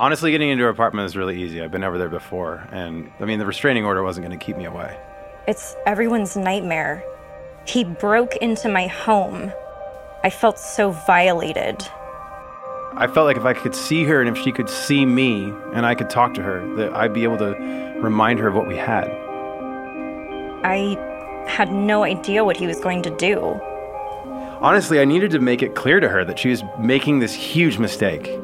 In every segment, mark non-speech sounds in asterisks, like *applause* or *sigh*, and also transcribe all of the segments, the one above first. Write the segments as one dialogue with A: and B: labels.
A: Honestly, getting into her apartment is really easy. I've been over there before, and I mean, the restraining order wasn't going to keep me away.
B: It's everyone's nightmare. He broke into my home. I felt so violated.
A: I felt like if I could see her and if she could see me and I could talk to her, that I'd be able to remind her of what we had.
B: I had no idea what he was going to do.
A: Honestly, I needed to make it clear to her that she was making this huge mistake.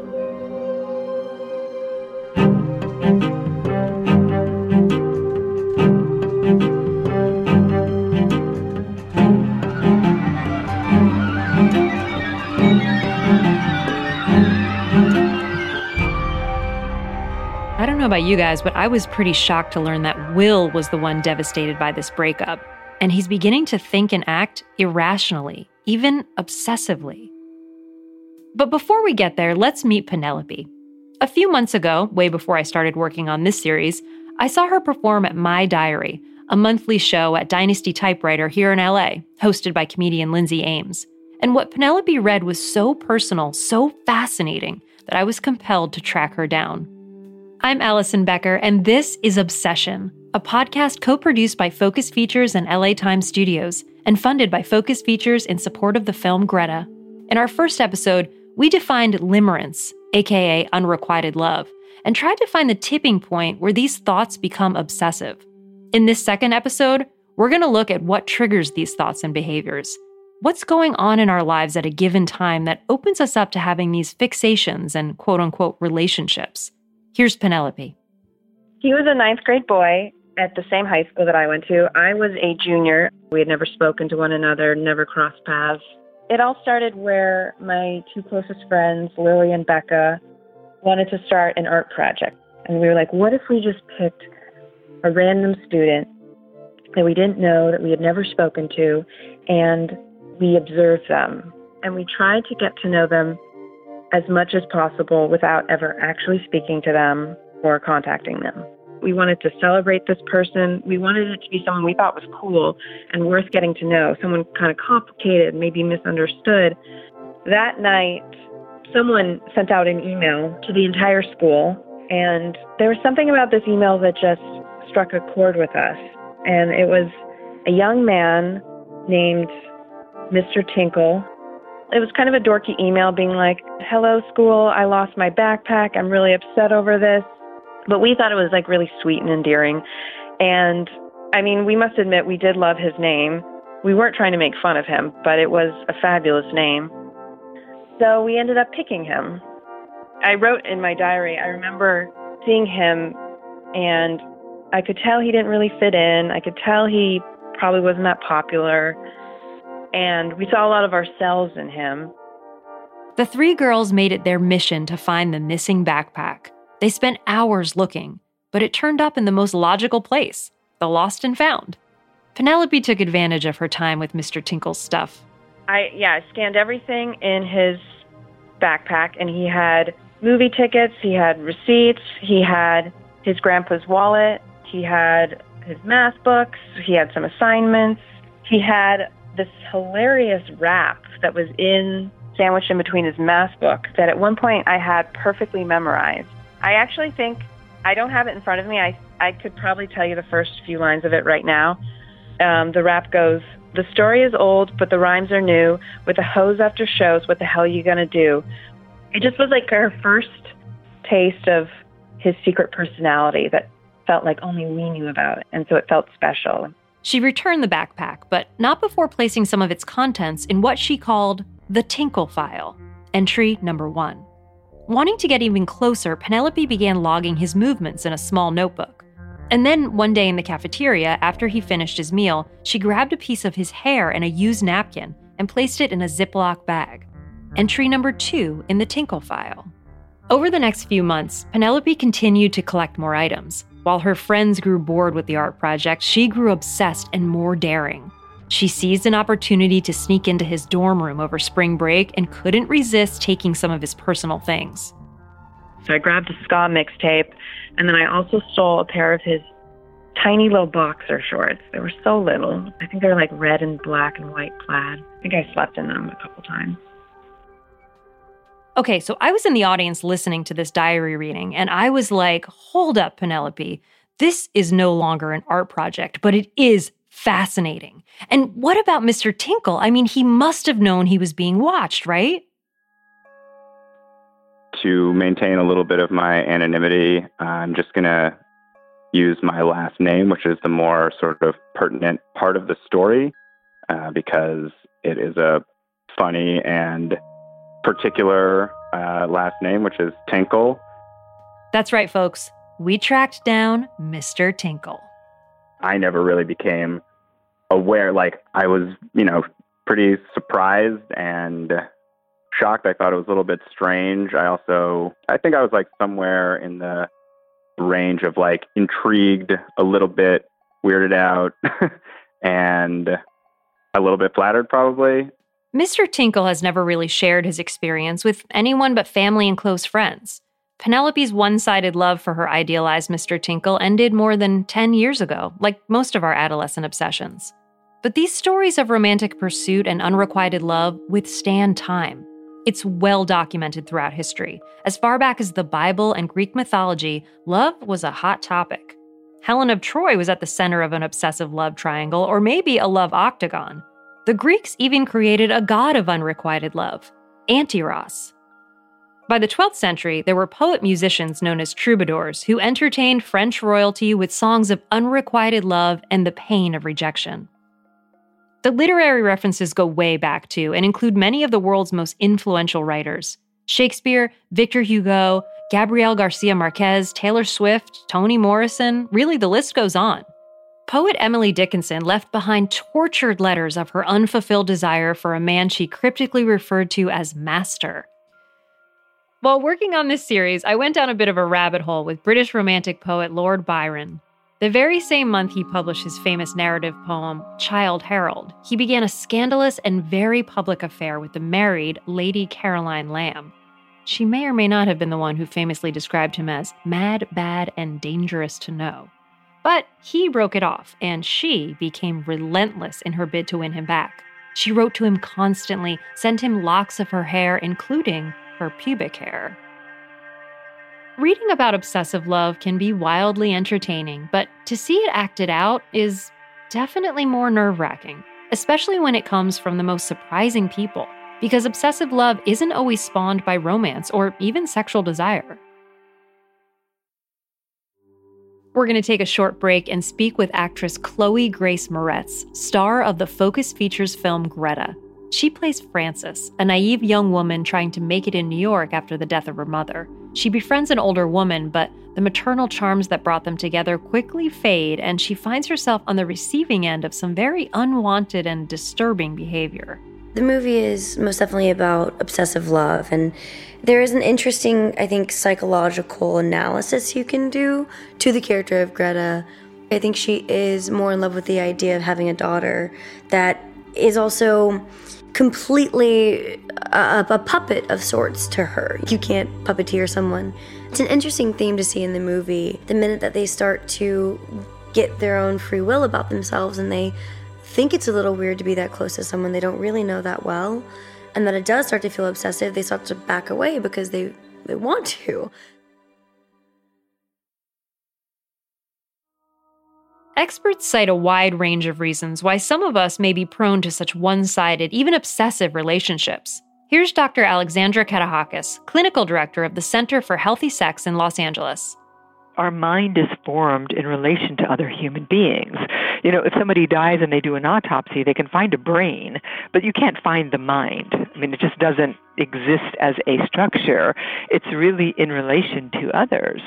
C: Know about you guys, but I was pretty shocked to learn that Will was the one devastated by this breakup. And he's beginning to think and act irrationally, even obsessively. But before we get there, let's meet Penelope. A few months ago, way before I started working on this series, I saw her perform at My Diary, a monthly show at Dynasty Typewriter here in LA, hosted by comedian Lindsay Ames. And what Penelope read was so personal, so fascinating, that I was compelled to track her down. I'm Allison Becker, and this is Obsession, a podcast co produced by Focus Features and LA Times Studios, and funded by Focus Features in support of the film Greta. In our first episode, we defined limerence, aka unrequited love, and tried to find the tipping point where these thoughts become obsessive. In this second episode, we're going to look at what triggers these thoughts and behaviors. What's going on in our lives at a given time that opens us up to having these fixations and quote unquote relationships? Here's Penelope.
D: He was a ninth grade boy at the same high school that I went to. I was a junior. We had never spoken to one another, never crossed paths. It all started where my two closest friends, Lily and Becca, wanted to start an art project. And we were like, what if we just picked a random student that we didn't know, that we had never spoken to, and we observed them. And we tried to get to know them as much as possible without ever actually speaking to them or contacting them. We wanted to celebrate this person. We wanted it to be someone we thought was cool and worth getting to know, someone kind of complicated, maybe misunderstood. That night, someone sent out an email to the entire school, and there was something about this email that just struck a chord with us. And it was a young man named Mr. Tinkle it was kind of a dorky email being like, Hello, school, I lost my backpack. I'm really upset over this. But we thought it was like really sweet and endearing. And I mean, we must admit we did love his name. We weren't trying to make fun of him, but it was a fabulous name. So we ended up picking him. I wrote in my diary, I remember seeing him and I could tell he didn't really fit in. I could tell he probably wasn't that popular and we saw a lot of ourselves in him.
C: The three girls made it their mission to find the missing backpack. They spent hours looking, but it turned up in the most logical place the lost and found. Penelope took advantage of her time with Mr. Tinkle's stuff.
D: I yeah, I scanned everything in his backpack and he had movie tickets, he had receipts, he had his grandpa's wallet, he had his math books, he had some assignments, he had this hilarious rap that was in sandwiched in between his math book that at one point I had perfectly memorized. I actually think I don't have it in front of me. I I could probably tell you the first few lines of it right now. Um, the rap goes, "The story is old, but the rhymes are new. With a hose after shows, what the hell are you gonna do?" It just was like our first taste of his secret personality that felt like only we knew about, and so it felt special.
C: She returned the backpack, but not before placing some of its contents in what she called the Tinkle file, entry number one. Wanting to get even closer, Penelope began logging his movements in a small notebook. And then one day in the cafeteria, after he finished his meal, she grabbed a piece of his hair and a used napkin and placed it in a Ziploc bag. Entry number two in the Tinkle file. Over the next few months, Penelope continued to collect more items. While her friends grew bored with the art project, she grew obsessed and more daring. She seized an opportunity to sneak into his dorm room over spring break and couldn't resist taking some of his personal things.
D: So I grabbed a ska mixtape, and then I also stole a pair of his tiny little boxer shorts. They were so little. I think they're like red and black and white plaid. I think I slept in them a couple times.
C: Okay, so I was in the audience listening to this diary reading, and I was like, hold up, Penelope. This is no longer an art project, but it is fascinating. And what about Mr. Tinkle? I mean, he must have known he was being watched, right?
E: To maintain a little bit of my anonymity, I'm just going to use my last name, which is the more sort of pertinent part of the story, uh, because it is a funny and particular uh, last name, which is Tinkle.
C: That's right, folks. We tracked down Mr. Tinkle.
E: I never really became aware. Like, I was, you know, pretty surprised and shocked. I thought it was a little bit strange. I also, I think I was like somewhere in the range of like intrigued, a little bit weirded out, *laughs* and a little bit flattered, probably.
C: Mr. Tinkle has never really shared his experience with anyone but family and close friends. Penelope's one sided love for her idealized Mr. Tinkle ended more than 10 years ago, like most of our adolescent obsessions. But these stories of romantic pursuit and unrequited love withstand time. It's well documented throughout history. As far back as the Bible and Greek mythology, love was a hot topic. Helen of Troy was at the center of an obsessive love triangle, or maybe a love octagon. The Greeks even created a god of unrequited love, Anteros. By the 12th century, there were poet musicians known as troubadours who entertained French royalty with songs of unrequited love and the pain of rejection. The literary references go way back to and include many of the world's most influential writers Shakespeare, Victor Hugo, Gabriel Garcia Marquez, Taylor Swift, Toni Morrison, really the list goes on. Poet Emily Dickinson left behind tortured letters of her unfulfilled desire for a man she cryptically referred to as master. While working on this series, I went down a bit of a rabbit hole with British romantic poet Lord Byron. The very same month he published his famous narrative poem, Childe Harold, he began a scandalous and very public affair with the married Lady Caroline Lamb. She may or may not have been the one who famously described him as mad, bad, and dangerous to know. But he broke it off, and she became relentless in her bid to win him back. She wrote to him constantly, sent him locks of her hair, including her pubic hair. Reading about obsessive love can be wildly entertaining, but to see it acted out is definitely more nerve wracking, especially when it comes from the most surprising people, because obsessive love isn't always spawned by romance or even sexual desire. We're going to take a short break and speak with actress Chloe Grace Moretz, star of the Focus Features film Greta. She plays Frances, a naive young woman trying to make it in New York after the death of her mother. She befriends an older woman, but the maternal charms that brought them together quickly fade, and she finds herself on the receiving end of some very unwanted and disturbing behavior.
F: The movie is most definitely about obsessive love, and there is an interesting, I think, psychological analysis you can do to the character of Greta. I think she is more in love with the idea of having a daughter that is also completely a, a, puppet of sorts to her. You can't puppeteer someone. It's an interesting theme to see in the movie. The minute that they start to get their own free will about themselves and they think it's a little weird to be that close to someone they don't really know that well, and that it does start to feel obsessive, they start to back away because they, they want to.
C: Experts cite a wide range of reasons why some of us may be prone to such one sided, even obsessive relationships. Here's Dr. Alexandra Katehakis, clinical director of the Center for Healthy Sex in Los Angeles
G: our mind is formed in relation to other human beings. You know, if somebody dies and they do an autopsy, they can find a brain, but you can't find the mind. I mean, it just doesn't exist as a structure. It's really in relation to others.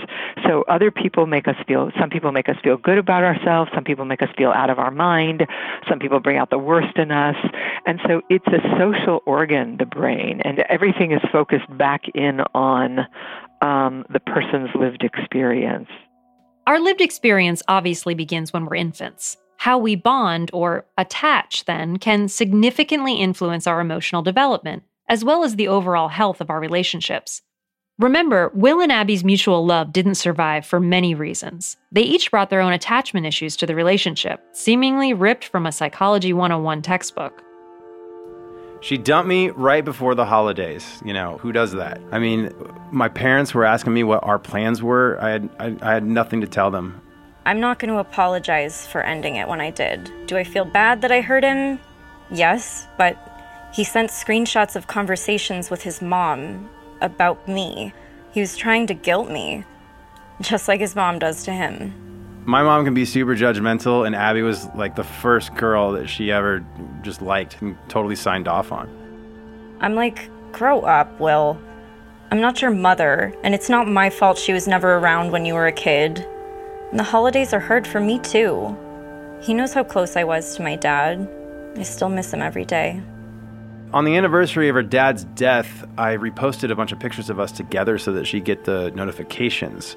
G: So other people make us feel, some people make us feel good about ourselves, some people make us feel out of our mind, some people bring out the worst in us. And so it's a social organ, the brain, and everything is focused back in on um, the person's lived experience.
C: Our lived experience obviously begins when we're infants. How we bond or attach, then, can significantly influence our emotional development, as well as the overall health of our relationships. Remember, Will and Abby's mutual love didn't survive for many reasons. They each brought their own attachment issues to the relationship, seemingly ripped from a Psychology 101 textbook.
A: She dumped me right before the holidays. You know, who does that? I mean, my parents were asking me what our plans were. I had, I, I had nothing to tell them.
B: I'm not going to apologize for ending it when I did. Do I feel bad that I hurt him? Yes, but he sent screenshots of conversations with his mom about me. He was trying to guilt me, just like his mom does to him.
A: My mom can be super judgmental, and Abby was like the first girl that she ever just liked and totally signed off on.
B: I'm like, grow up, Will. I'm not your mother, and it's not my fault she was never around when you were a kid. And the holidays are hard for me too. He knows how close I was to my dad. I still miss him every day.
A: On the anniversary of her dad's death, I reposted a bunch of pictures of us together so that she'd get the notifications.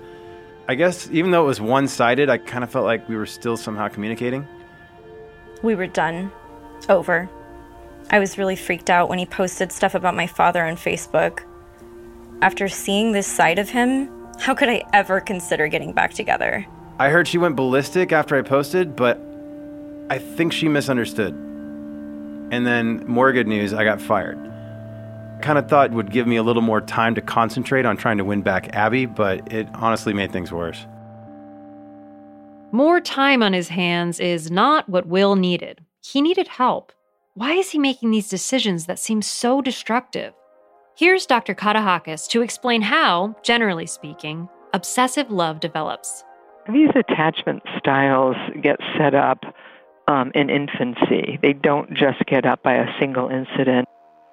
A: I guess even though it was one sided, I kind of felt like we were still somehow communicating.
B: We were done. Over. I was really freaked out when he posted stuff about my father on Facebook. After seeing this side of him, how could I ever consider getting back together?
A: I heard she went ballistic after I posted, but I think she misunderstood. And then, more good news, I got fired. Kind of thought it would give me a little more time to concentrate on trying to win back Abby, but it honestly made things worse.
C: More time on his hands is not what Will needed. He needed help. Why is he making these decisions that seem so destructive? Here's Dr. Katehakis to explain how, generally speaking, obsessive love develops.
G: These attachment styles get set up um, in infancy. They don't just get up by a single incident.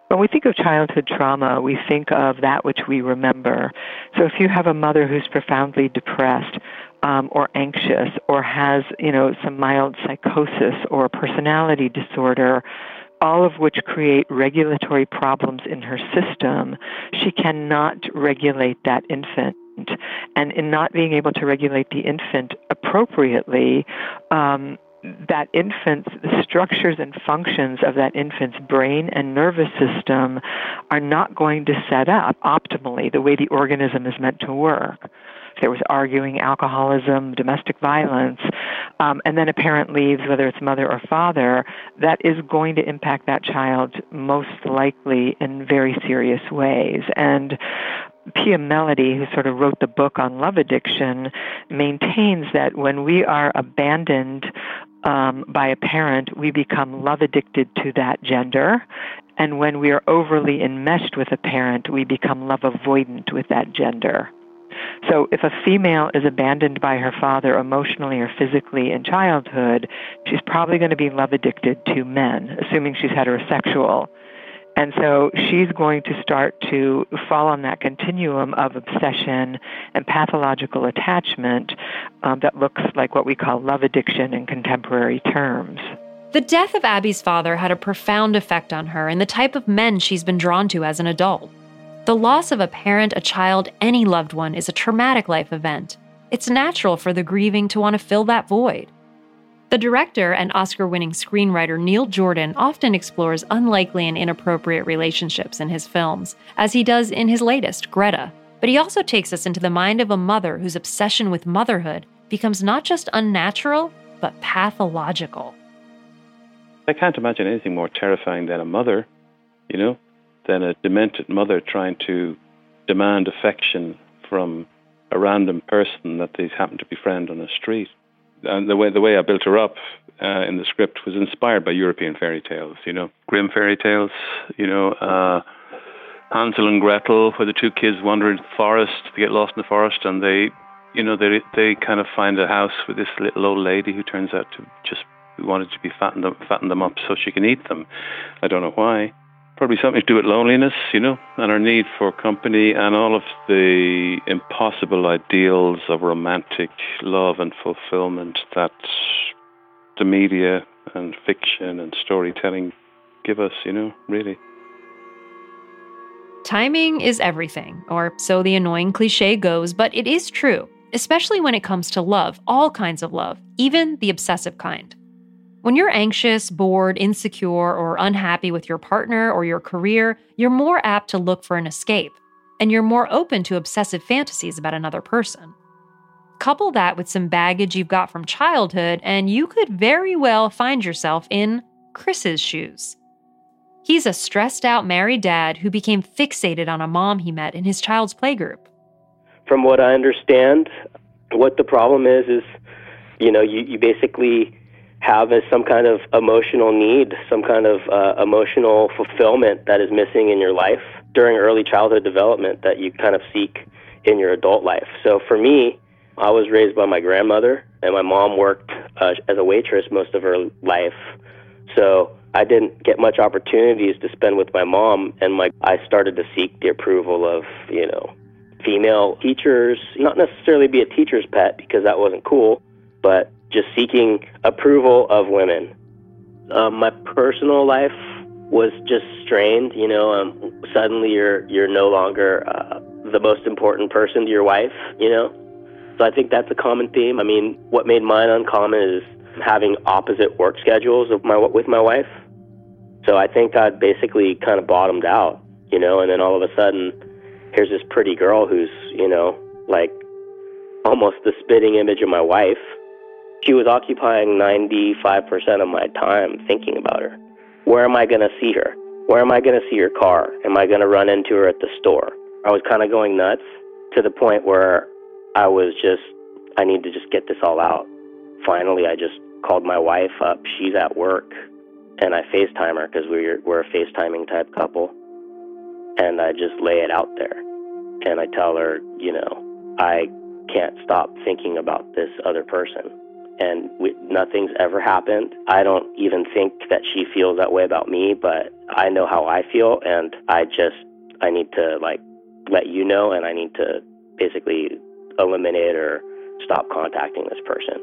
G: When we think of childhood trauma, we think of that which we remember. So if you have a mother who's profoundly depressed um, or anxious or has, you know, some mild psychosis or personality disorder, all of which create regulatory problems in her system, she cannot regulate that infant. And in not being able to regulate the infant appropriately, um, that infant's the structures and functions of that infant's brain and nervous system are not going to set up optimally the way the organism is meant to work. There was arguing, alcoholism, domestic violence, um, and then a parent leaves, whether it's mother or father, that is going to impact that child most likely in very serious ways. And Pia Mellody, who sort of wrote the book on love addiction, maintains that when we are abandoned um, by a parent, we become love addicted to that gender. And when we are overly enmeshed with a parent, we become love avoidant with that gender. So if a female is abandoned by her father emotionally or physically in childhood, she's probably going to be love addicted to men, assuming she's heterosexual. And so she's going to start to fall on that continuum of obsession and pathological attachment um, that looks like what we call love addiction in contemporary terms.
C: The death of Abby's father had a profound effect on her and the type of men she's been drawn to as an adult. The loss of a parent, a child, any loved one is a traumatic life event. It's natural for the grieving to want to fill that void. The director and Oscar winning screenwriter Neil Jordan often explores unlikely and inappropriate relationships in his films, as he does in his latest, Greta. But he also takes us into the mind of a mother whose obsession with motherhood becomes not just unnatural, but pathological.
H: I can't imagine anything more terrifying than a mother, you know, than a demented mother trying to demand affection from a random person that they happen to befriend on the street and the way the way I built her up uh, in the script was inspired by European fairy tales. You know, Grimm fairy tales. You know, uh, Hansel and Gretel, where the two kids wander into the forest, they get lost in the forest, and they, you know, they they kind of find a house with this little old lady who turns out to just wanted to be fatten them fatten them up so she can eat them. I don't know why probably something to do with loneliness, you know, and our need for company and all of the impossible ideals of romantic love and fulfillment that the media and fiction and storytelling give us, you know, really.
C: Timing is everything, or so the annoying cliche goes, but it is true, especially when it comes to love, all kinds of love, even the obsessive kind. When you're anxious, bored, insecure, or unhappy with your partner or your career, you're more apt to look for an escape, and you're more open to obsessive fantasies about another person. Couple that with some baggage you've got from childhood, and you could very well find yourself in Chris's shoes. He's a stressed out married dad who became fixated on a mom he met in his child's playgroup.
I: From what I understand, what the problem is is, you know, you, you basically have as some kind of emotional need, some kind of uh, emotional fulfillment that is missing in your life during early childhood development that you kind of seek in your adult life. So for me, I was raised by my grandmother, and my mom worked uh, as a waitress most of her life. So I didn't get much opportunities to spend with my mom, and my I started to seek the approval of you know female teachers, not necessarily be a teacher's pet because that wasn't cool, but just seeking approval of women. Um, my personal life was just strained. You know, um, suddenly you're you're no longer uh, the most important person to your wife. You know, so I think that's a common theme. I mean, what made mine uncommon is having opposite work schedules of my with my wife. So I think I basically kind of bottomed out. You know, and then all of a sudden, here's this pretty girl who's you know like almost the spitting image of my wife she was occupying 95% of my time thinking about her. Where am I going to see her? Where am I going to see her car? Am I going to run into her at the store? I was kind of going nuts to the point where I was just, I need to just get this all out. Finally, I just called my wife up. She's at work, and I FaceTime her because we're, we're a FaceTiming type couple. And I just lay it out there. And I tell her, you know, I can't stop thinking about this other person and we, nothing's ever happened. I don't even think that she feels that way about me, but I know how I feel, and I just I need to like let you know, and I need to basically eliminate or stop contacting this person.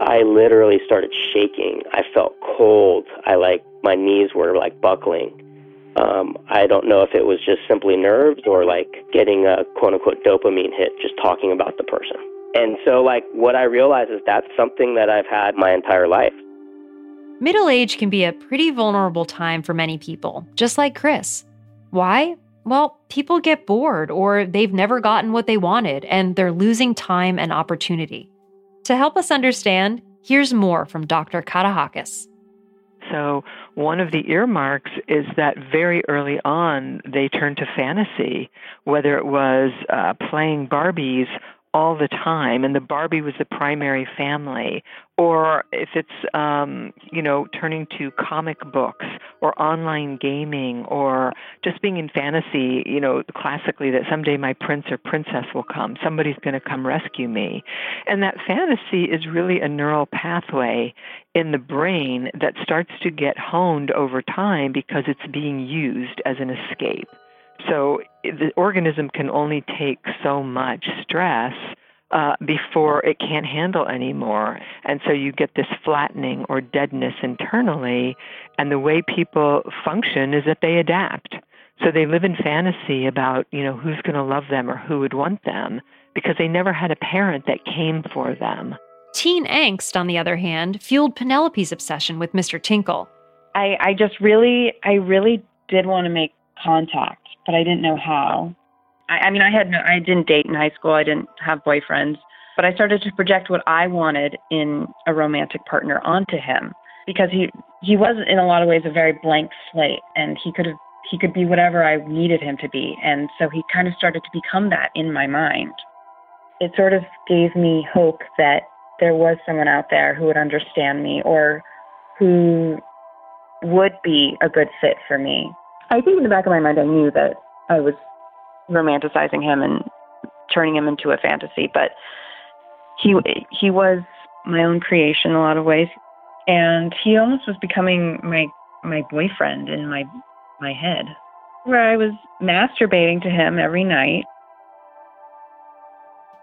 I: I literally started shaking. I felt cold. I like my knees were like buckling. Um, I don't know if it was just simply nerves or like getting a quote unquote dopamine hit just talking about the person. And so, like, what I realize is that's something that I've had my entire life.
C: Middle age can be a pretty vulnerable time for many people, just like Chris. Why? Well, people get bored or they've never gotten what they wanted and they're losing time and opportunity. To help us understand, here's more from Dr. Katehakis.
G: So, one of the earmarks is that very early on they turned to fantasy, whether it was uh, playing Barbies all the time and the barbie was the primary family. Or if it's um you know turning to comic books or online gaming or just being in fantasy you know classically that someday my prince or princess will come somebody's going to come rescue me. And that fantasy is really a neural pathway in the brain that starts to get honed over time because it's being used as an escape so the organism can only take so much stress uh, before it can't handle anymore. And so you get this flattening or deadness internally. And the way people function is that they adapt. So they live in fantasy about, you know, who's going to love them or who would want them because they never had a parent that came for them.
C: Teen angst, on the other hand, fueled Penelope's obsession with Mr. Tinkle.
D: I, I just really, I really did want to make contact but I didn't know how. I, I mean, I had no, I didn't date in high school. I didn't have boyfriends, but I started to project what I wanted in a romantic partner onto him because he he was in a lot of ways a very blank slate, and he could have he could be whatever I needed him to be, and so he kind of started to become that in my mind. It sort of gave me hope that there was someone out there who would understand me or who would be a good fit for me. I think in the back of my mind, I knew that I was romanticizing him and turning him into a fantasy, but he he was my own creation in a lot of ways, and he almost was becoming my my boyfriend in my my head, where I was masturbating to him every night.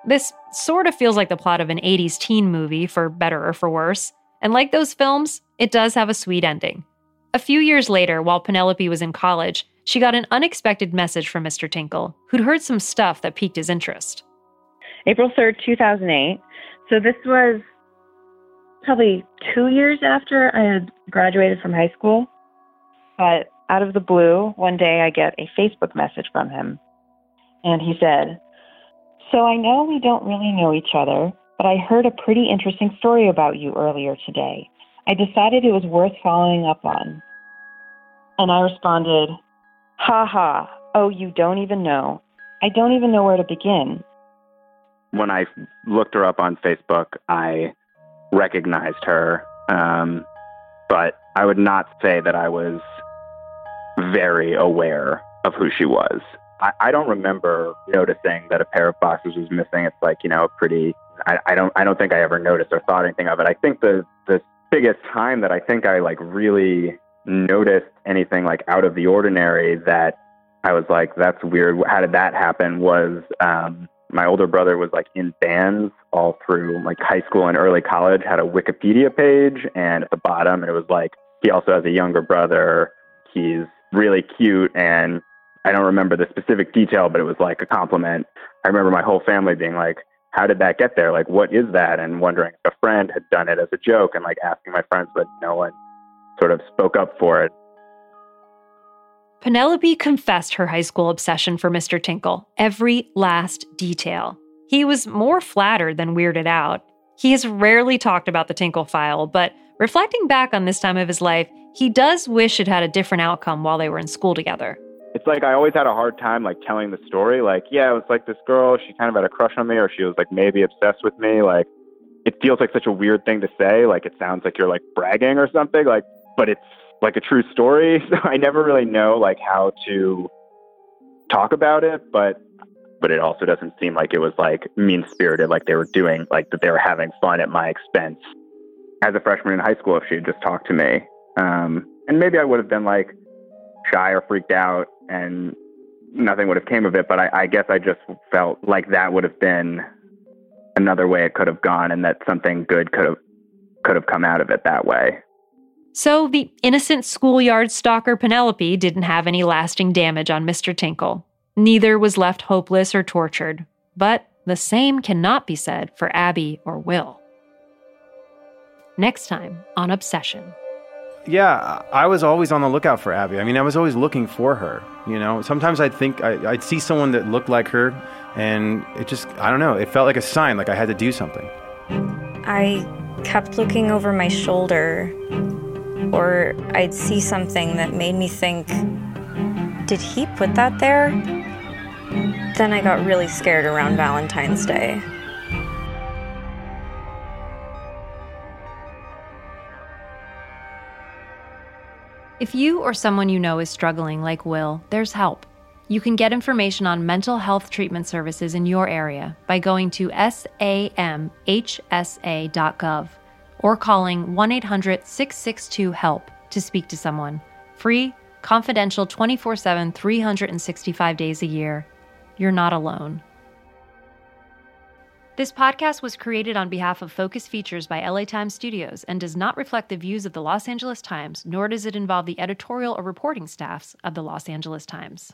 C: This sort of feels like the plot of an 80s teen movie, for better or for worse. And like those films, it does have a sweet ending. A few years later, while Penelope was in college, she got an unexpected message from Mr. Tinkle, who'd heard some stuff that piqued his interest.
D: April 3rd, 2008. So this was probably two years after I had graduated from high school. But out of the blue, one day I get a Facebook message from him. And he said, So I know we don't really know each other, but I heard a pretty interesting story about you earlier today. I decided it was worth following up on. And I responded, Ha ha, oh, you don't even know. I don't even know where to begin.
E: When I looked her up on Facebook, I recognized her, um, but I would not say that I was very aware of who she was. I, I don't remember noticing that a pair of boxes was missing. It's like you know, a pretty. I, I don't. I don't think I ever noticed or thought anything of it. I think the the biggest time that I think I like really noticed anything like out of the ordinary that I was like, that's weird. How did that happen? Was um, my older brother was like in bands all through like high school and early college, had a Wikipedia page, and at the bottom it was like he also has a younger brother. He's really cute, and I don't remember the specific detail, but it was like a compliment. I remember my whole family being like, how did that get there? Like, what is that? And wondering if a friend had done it as a joke and like asking my friends, but no one sort of spoke up for it.
C: Penelope confessed her high school obsession for Mr. Tinkle, every last detail. He was more flattered than weirded out. He has rarely talked about the Tinkle file, but reflecting back on this time of his life, he does wish it had a different outcome while they were in school together.
E: It's like I always had a hard time like telling the story. Like, yeah, it was like this girl, she kind of had a crush on me, or she was like maybe obsessed with me. Like, it feels like such a weird thing to say. Like, it sounds like you're like bragging or something. Like, but it's like a true story. *laughs* So I never really know like how to talk about it, but but it also doesn't seem like it was like mean spirited, like they were doing like that they were having fun at my expense. As a freshman in high school, if she had just talked to me, um, and maybe I would have been like shy or freaked out, and nothing would have came of it. But I, I guess I just felt like that would have been another way it could have gone, and that something good could have could have come out of it that way.
C: So the innocent schoolyard stalker Penelope didn't have any lasting damage on Mr. Tinkle. Neither was left hopeless or tortured. But the same cannot be said for Abby or Will. Next time on Obsession.
A: Yeah, I was always on the lookout for Abby. I mean, I was always looking for her. You know, sometimes I'd think I, would see someone that looked like her, and it just, I don't know, it felt like a sign, like I had to do something.
B: I kept looking over my shoulder or I'd see something that made me think, did he put that there? Then I got really scared around Valentine's Day.
C: If you or someone you know is struggling like Will, there's help. You can get information on mental health treatment services in your area by going to samhsa.gov or calling 1 800 662 HELP to speak to someone. Free, confidential 24 7, 365 days a year. You're not alone. This podcast was created on behalf of Focus Features by LA Times Studios and does not reflect the views of the Los Angeles Times, nor does it involve the editorial or reporting staffs of the Los Angeles Times.